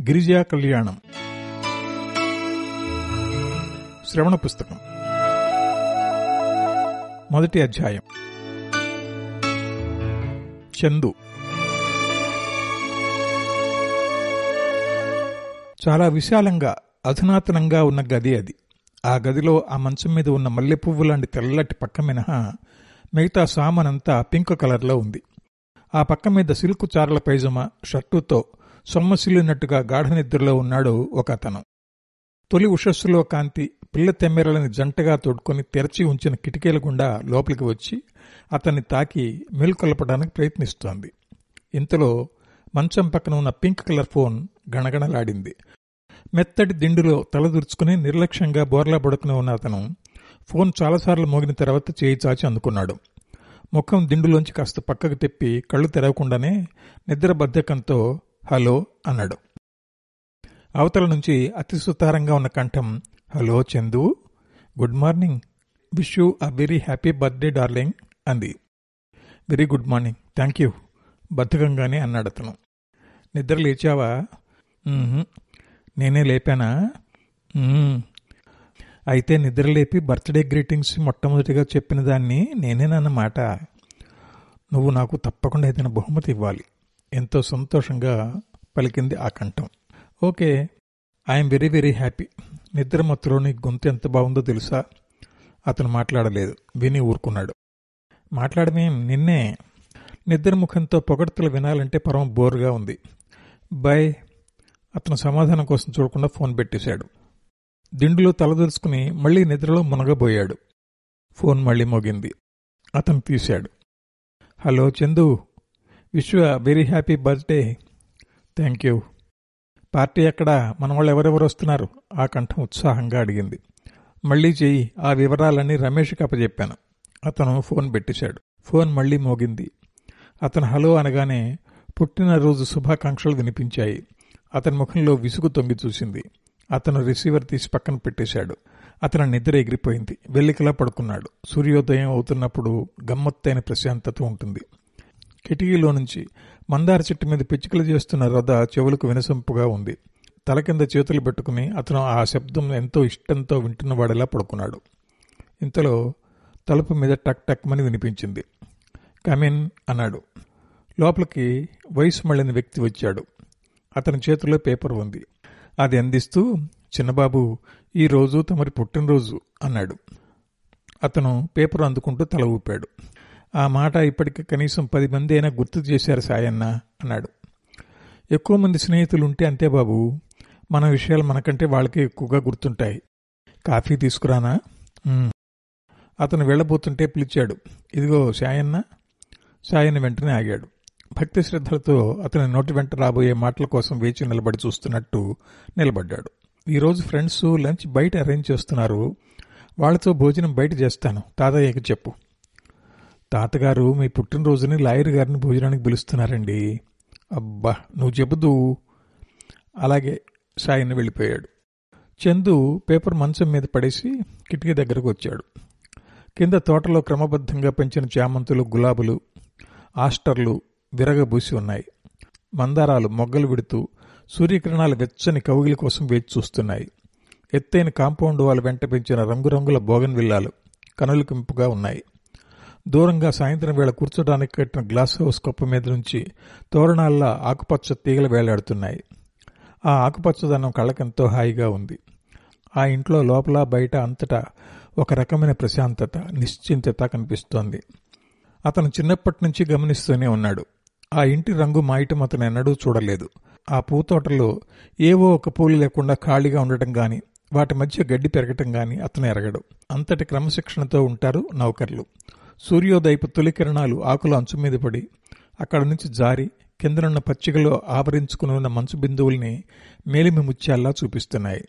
గిరిజా కళ్యాణం. శ్రవణ పుస్తకం. మొదటి అధ్యాయం. చందు. చాలా విశాలంగా అధునాతనంగా ఉన్న గది అది. ఆ గదిలో ఆ మంచం మీద ఉన్న మల్లె పువ్వు లాంటి తెల్లటి పక్క మినహా మిగతా సామానంతా పింక్ కలర్లో ఉంది. ఆ పక్క మీద సిల్క్ చారల పైజమా షర్టుతో సొమ్మసిల్లినట్టుగా గాఢ నిద్రలో ఉన్నాడు ఒక అతను తొలి ఉషస్సులో కాంతి పిల్ల తెమ్మెరలని జంటగా తోడుకొని తెరచి ఉంచిన కిటికీల గుండా లోపలికి వచ్చి అతన్ని తాకి మేల్కొల్పడానికి ప్రయత్నిస్తోంది. ఇంతలో మంచం పక్కన ఉన్న పింక్ కలర్ ఫోన్ గణగణలాడింది. మెత్తటి దిండులో తలదుర్చుకుని నిర్లక్ష్యంగా బోర్లా పడుకుని ఉన్న అతను ఫోన్ చాలాసార్లు మోగిన తర్వాత చేయి చాచి అందుకున్నాడు. ముఖం దిండులోంచి కాస్త పక్కకు తిప్పి కళ్ళు తెరవకుండానే నిద్ర బద్ధకంతో హలో అన్నాడు. అవతల నుంచి అతి సుతారంగా ఉన్న కంఠం hello Chandu good morning. Wish you a very happy birthday darling అంది. Very good morning. Thank you బతుకంగానే అన్నాడు అతను. నిద్ర లేచావా? నేనే లేపానా? అయితే నిద్ర లేపి బర్త్డే గ్రీటింగ్స్ మొట్టమొదటిగా చెప్పిన దాన్ని నేనేనన్నమాట. నువ్వు నాకు తప్పకుండా ఏదైనా బహుమతి ఇవ్వాలి. ఎంతో సంతోషంగా పలికింది ఆ కంఠం. Okay I'm very very happy. నిద్ర మత్తులోని గొంతు ఎంత బాగుందో తెలుసా? అతను మాట్లాడలేదు. విని ఊరుకున్నాడు. మాట్లాడమేం నిన్నే. నిద్ర ముఖంతో పొగడ్తలు వినాలంటే పరమ బోరుగా ఉంది. బై అతను సమాధానం కోసం చూడకుండా ఫోన్ పెట్టేశాడు. దిండులో తలదలుచుకుని మళ్ళీ నిద్రలో మునగబోయాడు. ఫోన్ మళ్ళీ మోగింది. అతను తీశాడు. Hello Chandu. Wish very happy birthday. Thank you. Party అక్కడ మన వాళ్ళు ఎవరెవరు వస్తున్నారు? ఆ కంఠం ఉత్సాహంగా అడిగింది. మళ్ళీ చేయి ఆ వివరాలన్నీ రమేష్కి అప్పచెప్పాను అతను ఫోన్ పెట్టేశాడు. ఫోన్ మళ్ళీ మోగింది. అతను హలో అనగానే పుట్టినరోజు శుభాకాంక్షలు వినిపించాయి. అతని ముఖంలో విసుగు తొంగి చూసింది. అతను రిసీవర్ తీసి పక్కన పెట్టేశాడు. అతను నిద్ర ఎగిరిపోయింది. వెల్లికలా పడుకున్నాడు. సూర్యోదయం అవుతున్నప్పుడు గమ్మత్తైన ప్రశాంతత ఉంటుంది. కిటికీలో నుంచి మందార చెట్టు మీద పిచ్చుకలు చేస్తున్న రథ చెవులకు వినసొంపుగా ఉంది. తల కింద చేతులు పెట్టుకుని అతను ఆ శబ్దం ఎంతో ఇష్టంతో వింటున్నవాడిలా పడుకున్నాడు. ఇంతలో తలుపు మీద టక్ టక్మని వినిపించింది. కమిన్ అన్నాడు. లోపలికి వయసు మళ్ళిన వ్యక్తి వచ్చాడు. అతని చేతిలో పేపర్ ఉంది. అది అందిస్తూ చిన్నబాబు ఈ రోజు తమరి పుట్టినరోజు అన్నాడు. అతను పేపర్ అందుకుంటూ తల ఊపాడు. ఆ మాట ఇప్పటికి కనీసం పది మంది అయినా గుర్తు చేశారు సాయన్న అన్నాడు. ఎక్కువ మంది స్నేహితులు ఉంటే అంతే బాబు మన విషయాలు మనకంటే వాళ్ళకే ఎక్కువగా గుర్తుంటాయి. కాఫీ తీసుకురానా? అతను వెళ్ళబోతుంటే పిలిచాడు. ఇదిగో సాయన్న. సాయన్న వెంటనే ఆగాడు. భక్తి శ్రద్ధలతో అతని నోటి వెంట రాబోయే మాటల కోసం వేచి నిలబడి చూస్తున్నట్టు నిలబడ్డాడు. ఈరోజు ఫ్రెండ్స్ లంచ్ బయట అరేంజ్ చేస్తున్నారు. వాళ్ళతో భోజనం బయట చేస్తాను. తాతయ్యకి చెప్పు. తాతగారు మీ పుట్టినరోజుని లాయర్ గారిని భోజనానికి పిలుస్తున్నారండి. అబ్బా నువ్వు చెబుతూ అలాగే సాయిని వెళ్ళిపోయాడు. చందు పేపర్ మంచం మీద పడేసి కిటికీ దగ్గరకు వచ్చాడు. కింద తోటలో క్రమబద్ధంగా పెంచిన చామంతులు గులాబులు ఆస్టర్లు విరగబూసి ఉన్నాయి. మందారాలు మొగ్గలు విడుతూ సూర్యకిరణాల వెచ్చని కౌగిలి కోసం వేచి చూస్తున్నాయి. ఎత్తైన కాంపౌండ్ వాళ్ళ వెంట పెంచిన రంగురంగుల బోగన్ విల్లాలు కనులకింపుగా ఉన్నాయి. దూరంగా సాయంత్రం వేళ కూర్చోడానికి కట్టిన గ్లాస్ హౌస్ కుప్ప మీద నుంచి తోరణాల్లా ఆకుపచ్చ తీగలు వేలాడుతున్నాయి. ఆ ఆకుపచ్చదనం కళ్ళకెంతో హాయిగా ఉంది. ఆ ఇంట్లో లోపల బయట అంతటా ఒక రకమైన ప్రశాంతత నిశ్చింతత కనిపిస్తోంది. అతను చిన్నప్పటి నుంచి గమనిస్తూనే ఉన్నాడు. ఆ ఇంటి రంగు మాయటం అతను ఎన్నడూ చూడలేదు. ఆ పూతోటలో ఏవో ఒక పూలు లేకుండా ఖాళీగా ఉండటం గాని వాటి మధ్య గడ్డి పెరగటం గాని అతను ఎరగడు. అంతటి క్రమశిక్షణతో ఉంటారు నౌకర్లు. సూర్యోదయపు తొలి కిరణాలు ఆకుల అంచు మీద పడి అక్కడి నుంచి జారి కిందనున్న పచ్చికలో ఆవరించుకుని ఉన్న మంచు బిందువుల్ని మేలిమి ముత్యాల్లా చూపిస్తున్నాయి.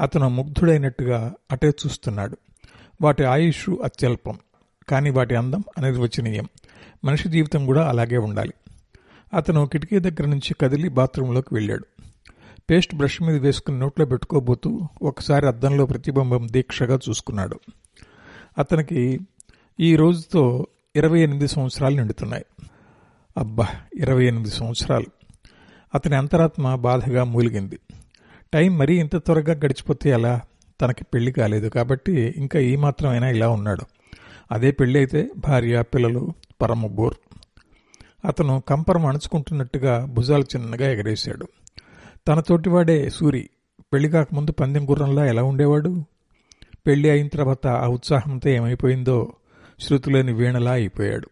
అతను ముగ్ధుడైనట్టుగా అటే చూస్తున్నాడు. వాటి ఆయుష్ అత్యల్పం కానీ వాటి అందం అనిర్వచనీయం. మనిషి జీవితం కూడా అలాగే ఉండాలి. అతను కిటికీ దగ్గర నుంచి కదిలి బాత్రూంలోకి వెళ్ళాడు. పేస్ట్ బ్రష్ మీద వేసుకుని నోట్లో పెట్టుకోబోతూ ఒకసారి అద్దంలో ప్రతిబింబం దీక్షగా చూసుకున్నాడు. అతనికి ఈ రోజుతో ఇరవై ఎనిమిది సంవత్సరాలు నిండుతున్నాయి. అబ్బా ఇరవై ఎనిమిది సంవత్సరాలు. అతని అంతరాత్మ బాధగా మూలిగింది. టైం మరీ ఇంత త్వరగా గడిచిపోతే ఎలా? తనకి పెళ్ళి కాలేదు కాబట్టి ఇంకా ఈ మాత్రమైనా ఇలా ఉన్నాడు. అదే పెళ్ళి అయితే భార్య పిల్లలు పరమ బోర్. అతను కంపరం అణుచుకుంటున్నట్టుగా భుజాలు చిన్నగా ఎగరేశాడు. తనతోటివాడే సూరి పెళ్ళి కాకముందు పందెం గుర్రంలా ఎలా ఉండేవాడు? పెళ్ళి అయిన తర్వాత ఆ ఉత్సాహంతో ఏమైపోయిందో శృతులేని వీణలా అయిపోయాడు.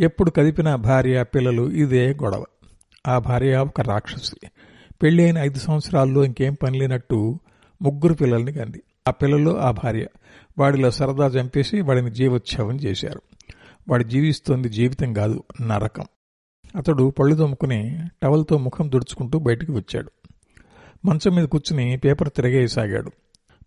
ఎప్పుడు కదిపిన భార్య పిల్లలు ఇదే గొడవ. ఆ భార్య ఒక రాక్షసి. పెళ్ళి అయిన ఐదు సంవత్సరాల్లో ఇంకేం పని లేనట్టు ముగ్గురు పిల్లల్ని కంది. ఆ పిల్లలు ఆ భార్య. వాడిలో సరదా చంపేసి వాడిని జీవోత్సవం చేశారు. వాడు జీవిస్తోంది జీవితం కాదు నరకం. అతడు పళ్ళు తోముకుని టవల్తో ముఖం దుడుచుకుంటూ బయటికి వచ్చాడు. మంచం మీద కూర్చుని పేపర్ తిరగేయసాగాడు.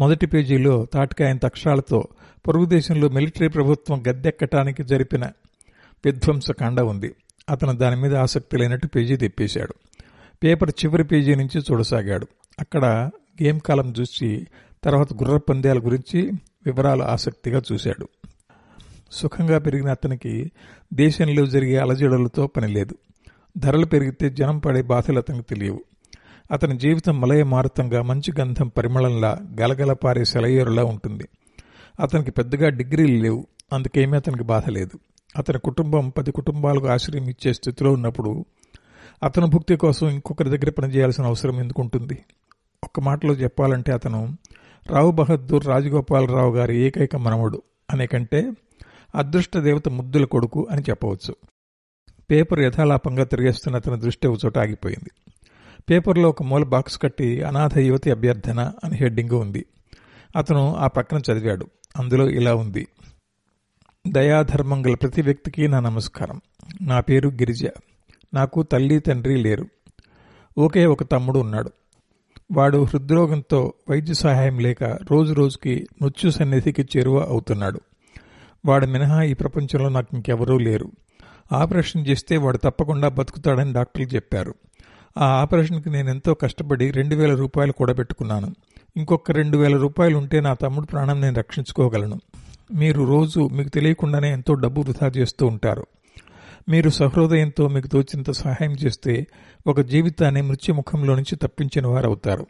మొదటి పేజీలో తాటికాయంత అక్షరాలతో పొరుగు దేశంలో మిలిటరీ ప్రభుత్వం గద్దెక్కటానికి జరిపిన విధ్వంసకాండ ఉంది. అతను దాని మీద ఆసక్తి లేనట్టు పేజీ తెప్పేశాడు. పేపర్ చివరి పేజీ నుంచి చూడసాగాడు. అక్కడ గేమ్ కాలం చూసి తర్వాత గుర్ర పందాల గురించి వివరాలు ఆసక్తిగా చూశాడు. సుఖంగా పెరిగిన అతనికి దేశంలో జరిగే అలజడులతో పనిలేదు ధరలు పెరిగితే జనం పడే బాధలు అతనికి తెలియవు. అతని జీవితం మలయ మారుతంగా మంచి గంధం పరిమళంలా గలగలపారే సెలయేరులా ఉంటుంది. అతనికి పెద్దగా డిగ్రీలు లేవు అందుకేమీ అతనికి బాధ లేదు. అతని కుటుంబం పది కుటుంబాలకు ఆశ్రయం ఇచ్చే స్థితిలో ఉన్నప్పుడు అతను భుక్తి కోసం ఇంకొకరి దగ్గర పనిచేయాల్సిన అవసరం ఎందుకుంటుంది ఒక్క మాటలో చెప్పాలంటే అతను రావు బహద్దూర్ రాజగోపాలరావు గారి ఏకైక మనవడు అనే కంటే అదృష్ట దేవత ముద్దుల కొడుకు అని చెప్పవచ్చు. పేపర్ యథాలాపంగా తిరిగేస్తున్న అతని దృష్టి ఒక చోట ఆగిపోయింది. పేపర్లో ఒక మూల బాక్స్ కట్టి అనాథ యువతి అభ్యర్థన అని హెడ్డింగ్ ఉంది. అతను ఆ పక్కన చదివాడు. అందులో ఇలా ఉంది. దయాధర్మం గల ప్రతి వ్యక్తికి నా నమస్కారం. నా పేరు గిరిజ. నాకు తల్లి తండ్రి లేరు. ఒకే ఒక తమ్ముడు ఉన్నాడు. వాడు హృద్రోగంతో వైద్య సహాయం లేక రోజు రోజుకి మృత్యు సన్నిధికి చేరువ అవుతున్నాడు. వాడు మినహా ఈ ప్రపంచంలో నాకు ఇంకెవరూ లేరు. ఆపరేషన్ చేస్తే వాడు తప్పకుండా బతుకుతాడని డాక్టర్లు చెప్పారు. ఆ ఆపరేషన్కి నేను ఎంతో కష్టపడి రెండు వేల రూపాయలు కూడబెట్టుకున్నాను ఇంకొక రెండు వేల రూపాయలు ఉంటే నా తమ్ముడు ప్రాణం నేను రక్షించుకోగలను. మీరు రోజు మీకు తెలియకుండానే ఎంతో డబ్బు వృధా చేస్తూ ఉంటారు. మీరు సహృదయంతో మీకు తోచినంత సహాయం చేస్తే ఒక జీవితాన్ని మృత్యుముఖంలో నుంచి తప్పించిన వారు అవుతారు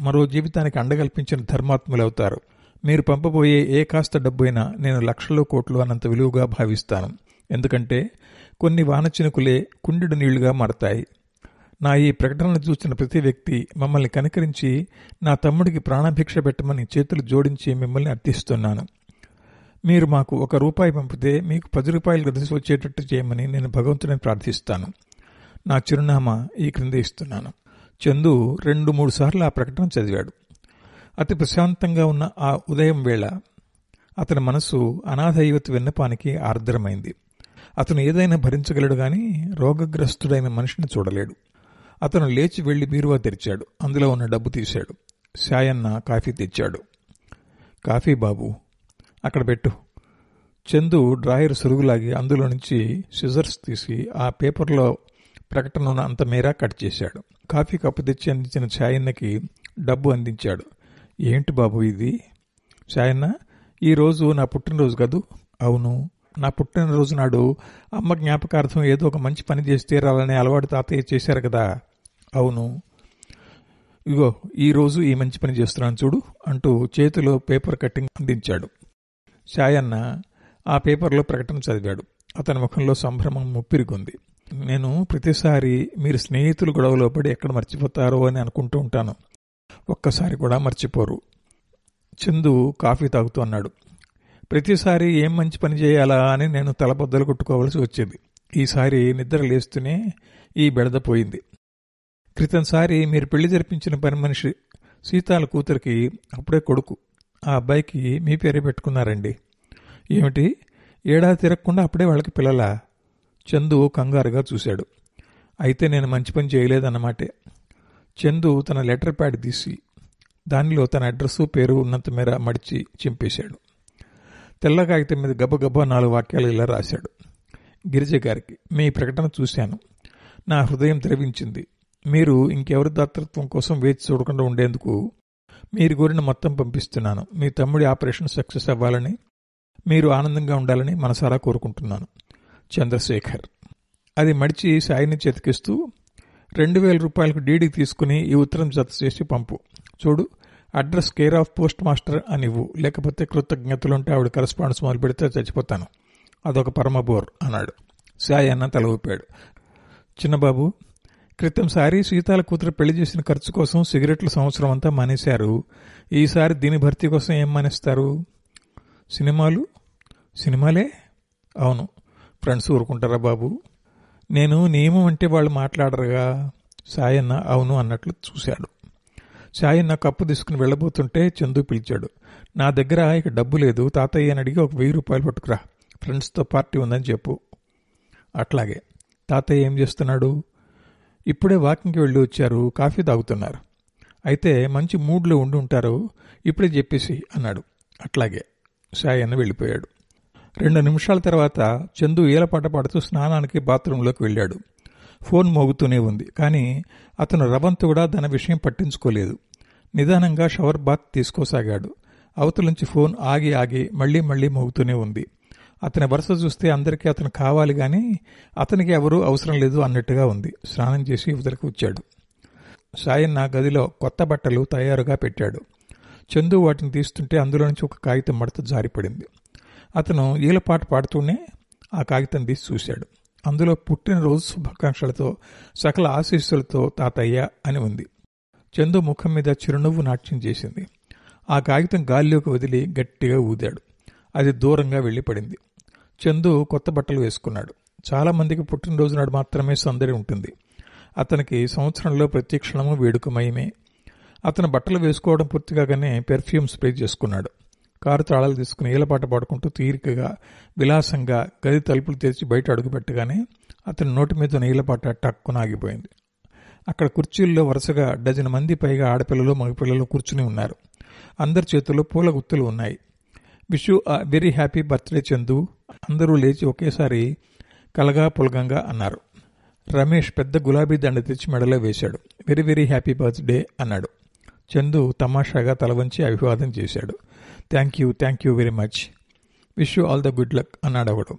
మరో జీవితానికి అండగల్పించిన ధర్మాత్ములు అవుతారు మీరు పంపబోయే ఏ కాస్త డబ్బైనా నేను లక్షలు కోట్లు అన్నంత విలువగా భావిస్తాను. ఎందుకంటే కొన్ని వానచినుకులే కుండెడు నీళ్ళుగా మారతాయి. నా ఈ ప్రకటనను చూసిన ప్రతి వ్యక్తి మమ్మల్ని కనికరించి నా తమ్ముడికి ప్రాణభిక్ష పెట్టమని చేతులు జోడించి మిమ్మల్ని అర్థిస్తున్నాను. మీరు మాకు ఒక రూపాయి పంపితే మీకు పది రూపాయలు కలిసి వచ్చేటట్టు చేయమని నేను భగవంతుని ప్రార్థిస్తాను. నా చిరునామా ఈ క్రింద ఇస్తున్నాను. చందు రెండు మూడు సార్లు ఆ ప్రకటన చదివాడు. అతి ప్రశాంతంగా ఉన్న ఆ ఉదయం వేళ అతని మనసు అనాథ యువతి విన్నపానికి ఆర్ద్రమైంది. అతను ఏదైనా భరించగలడు గాని రోగగ్రస్తుడైన మనిషిని చూడలేడు. అతను లేచి వెళ్ళి బీరువా తెరిచాడు. అందులో ఉన్న డబ్బు తీశాడు. శాయన్న కాఫీ తెచ్చాడు. కాఫీ బాబు అక్కడ పెట్టు. చందు డ్రాయర్ సురుగులాగి అందులో నుంచి సిజర్స్ తీసి ఆ పేపర్లో ప్రకటన ఉన్న అంత మేర కట్ చేశాడు. కాఫీ కప్పు తెచ్చి అందించిన ఛాయన్నకి డబ్బు అందించాడు. ఏంటి బాబు ఇది? ఛాయన్న ఈరోజు నా పుట్టినరోజు కదూ? అవును. నా పుట్టినరోజు నాడు అమ్మ జ్ఞాపకార్థం ఏదో ఒక మంచి పని చేసి తీరాలనే అలవాటు తాతయ్య చేశారు కదా. అవును. ఇగో ఈరోజు ఈ మంచి పని చేస్తున్నాను చూడు అంటూ చేతిలో పేపర్ కట్టింగ్ అందించాడు. సాయన్న ఆ పేపర్లో ప్రకటన చదివాడు. అతని ముఖంలో సంభ్రమం ముప్పిరిగుంది. నేను ప్రతిసారి మీరు స్నేహితులు గొడవలో పడి ఎక్కడ మర్చిపోతారో అని అనుకుంటూ ఉంటాను. ఒక్కసారి కూడా మర్చిపోరు. చందు కాఫీ తాగుతూ అన్నాడు. ప్రతిసారి ఏం మంచి పని చేయాలా అని నేను తలబద్దలు కొట్టుకోవాల్సి వచ్చేది. ఈసారి నిద్ర లేస్తూనే ఈ బెడద పోయింది. క్రితంసారి మీరు పెళ్ళి జరిపించిన పని మనిషి సీతాల కూతురికి అప్పుడే కొడుకు. ఆ అబ్బాయికి మీ పేరే పెట్టుకున్నారండి. ఏమిటి? ఏడాది తిరగకుండా అప్పుడే వాళ్ళకి పిల్లలా? చందు కంగారుగా చూశాడు. అయితే నేను మంచి పని చేయలేదన్నమాటే. చందు తన లెటర్ ప్యాడ్ తీసి దానిలో తన అడ్రస్సు పేరు ఉన్నంత మేర మడిచి చింపేశాడు. తెల్ల కాగితం మీద గబగబా నాలుగు వాక్యాలు ఇలా రాశాడు. గిరిజ గారికి మీ ప్రకటన చూశాను. నా హృదయం ద్రవించింది. మీరు ఇంకెవరి దాతృత్వం కోసం వేచి చూడకుండా ఉండేందుకు మీరు కోరిన మొత్తం పంపిస్తున్నాను. మీ తమ్ముడి ఆపరేషన్ సక్సెస్ అవ్వాలని మీరు ఆనందంగా ఉండాలని మనసారా కోరుకుంటున్నాను. చంద్రశేఖర్. అది మడిచి సాయిని చేతికిస్తూ రెండు వేల రూపాయలకు డీడీ తీసుకుని ఈ ఉత్తరం జత చేసి పంపు. చూడు address care of post master అని ఇవ్వు. లేకపోతే కృతజ్ఞతలుంటే ఆవిడ కరస్పాండెన్స్ మొదలు పెడితే చచ్చిపోతాను. అదొక పరమ బోర్ అన్నాడు. సాయి అన్న తల ఊపాడు. చిన్నబాబు క్రితంసారి సీతాల కూతురు పెళ్ళి చేసిన ఖర్చు కోసం సిగరెట్ల సంవత్సరం అంతా మానేశారు. ఈసారి దీని భర్తీ కోసం ఏం మానేస్తారు? సినిమాలు? సినిమాలే? అవును. ఫ్రెండ్స్ ఊరుకుంటారా బాబు? నేను నియమం అంటే వాళ్ళు మాట్లాడరుగా. సాయన్న అవును అన్నట్లు చూశాడు. సాయన్న కప్పు తీసుకుని వెళ్ళబోతుంటే చందు పిలిచాడు. నా దగ్గర ఇక డబ్బు లేదు. తాతయ్య అని అడిగి ఒక వెయ్యి రూపాయలు పట్టుకురా. ఫ్రెండ్స్తో పార్టీ ఉందని చెప్పు. అట్లాగే. తాతయ్య ఏం చేస్తున్నాడు? ఇప్పుడే వాకింగ్కి వెళ్ళి వచ్చారు కాఫీ తాగుతున్నారు. అయితే మంచి మూడ్లో ఉండి ఉంటారు ఇప్పుడే చెప్పేసి అన్నాడు. అట్లాగే సాయన్న వెళ్ళిపోయాడు. రెండు నిమిషాల తర్వాత చందు ఈలపాట పాడుతూ స్నానానికి బాత్రూంలోకి వెళ్ళాడు. ఫోన్ మోగుతూనే ఉంది కానీ అతను రవంతు కూడా దాని విషయం పట్టించుకోలేదు. నిదానంగా షవర్ బాత్ తీసుకోసాగాడు. అవతల నుంచి ఫోన్ ఆగి ఆగి మళ్ళీ మళ్ళీ మోగుతూనే ఉంది. అతని వరుస చూస్తే అందరికీ అతను కావాలి గాని అతనికి ఎవరూ అవసరం లేదు అన్నట్టుగా ఉంది. స్నానం చేసి ఇవతలకు వచ్చాడు. సాయన్న గదిలో కొత్త బట్టలు తయారుగా పెట్టాడు. చందు వాటిని తీస్తుంటే అందులో నుంచి ఒక కాగితం మడత జారిపడింది. అతను ఈలపాట పాడుతూనే ఆ కాగితం తీసి చూశాడు. అందులో పుట్టినరోజు శుభాకాంక్షలతో సకల ఆశీస్సులతో తాతయ్య అని ఉంది. చందు ముఖం మీద చిరునవ్వు నాట్యం చేసింది. ఆ కాగితం గాల్లోకి వదిలి గట్టిగా ఊదాడు. అది దూరంగా వెళ్ళిపడింది. చందు కొత్త బట్టలు వేసుకున్నాడు. చాలామందికి పుట్టినరోజు నాడు మాత్రమే సందడి ఉంటుంది. అతనికి సంవత్సరంలో ప్రతి క్షణము వేడుకమయమే. అతను బట్టలు వేసుకోవడం పూర్తిగానే పెర్ఫ్యూమ్ స్ప్రే చేసుకున్నాడు. కారు తాళాలు తీసుకుని ఏలపాట పాడుకుంటూ తీరికగా విలాసంగా గది తలుపులు తెరిచి బయట అడుగుపెట్టగానే అతని నోటి మీద నీలపాట టక్కున ఆగిపోయింది. అక్కడ కుర్చీల్లో వరుసగా డజన్ మంది పైగా ఆడపిల్లలు మగపిల్లలు కూర్చుని ఉన్నారు. అందరి చేతుల్లో పూల గుత్తులు ఉన్నాయి. Wish you very happy birthday Chandu. అందరూ లేచి ఒకేసారి కలగా పులగంగా అన్నారు. రమేష్ పెద్ద గులాబీ దండ తెచ్చి మెడలో వేశాడు. వెరీ వెరీ హ్యాపీ బర్త్డే అన్నాడు. చందు తమాషాగా తల వంచి అభివాదం చేశాడు. Thank you thank you very much. Wish you all the good luck అన్నాడు ఒకడు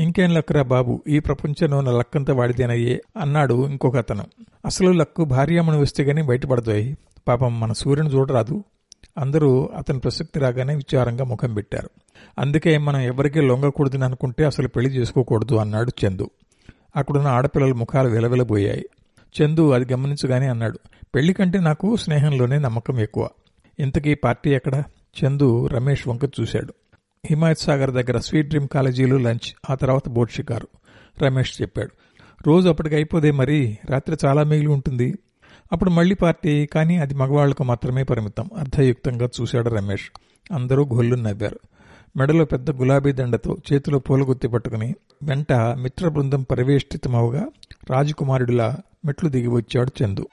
ఇంకేం లక్రా బాబు ఈ ప్రపంచంలో నా లక్కంతా వాడిదేనయ్యే అన్నాడు ఇంకొక అతను అసలు లక్కు భార్యామణి వస్తే గానీ బయటపడతాయి పాపం మన సూర్యుని చూడరాదు. అందరూ అతని ప్రసక్తి రాగానే విచారంగా ముఖం పెట్టారు. అందుకే మనం ఎవరికీ లొంగకూడదని అనుకుంటే అసలు పెళ్ళి చేసుకోకూడదు అన్నాడు చందు. అక్కడున్న ఆడపిల్లల ముఖాలు విలవిలబోయాయి. చందు అది గమనించగానే అన్నాడు పెళ్ళి కంటే నాకు స్నేహంలోనే నమ్మకం ఎక్కువ. ఇంతకీ పార్టీ ఎక్కడ? చందు రమేష్ వంక చూశాడు. హిమాయత్ సాగర్ దగ్గర స్వీట్ డ్రీమ్ కాలేజీలో లంచ్ ఆ తర్వాత బోట్ షికారు. రమేష్ చెప్పాడు రోజు అప్పటికి అయిపోదే మరి? రాత్రి చాలా మిగిలి ఉంటుంది. అప్పుడు మళ్ళీ పార్టీ కానీ అది మగవాళ్ళకు మాత్రమే పరిమితం. అర్ధయుక్తంగా చూశాడు రమేష్. అందరూ గొల్లు నవ్వారు. మెడలో పెద్ద గులాబీ దండతో చేతిలో పూలగుత్తి పట్టుకుని వెంట మిత్ర బృందం పరివేష్టితమవగా రాజకుమారుడిలా మెట్లు దిగి వచ్చాడు చందు.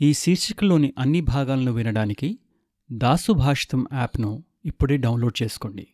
ఈ శీర్షికలోని అన్ని భాగాలను వినడానికి దాసు భాషితం యాప్ను ఇప్పుడే డౌన్లోడ్ చేసుకోండి.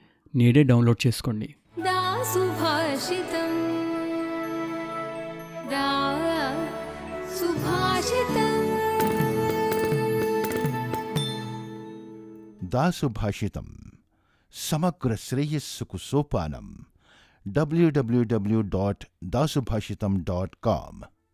నేడే డౌన్లోడ్ చేసుకోండి. దాసుభాషితం. సమగ్ర శ్రేయస్సుకు సోపానం. WWW dot Dasubhashitam dot com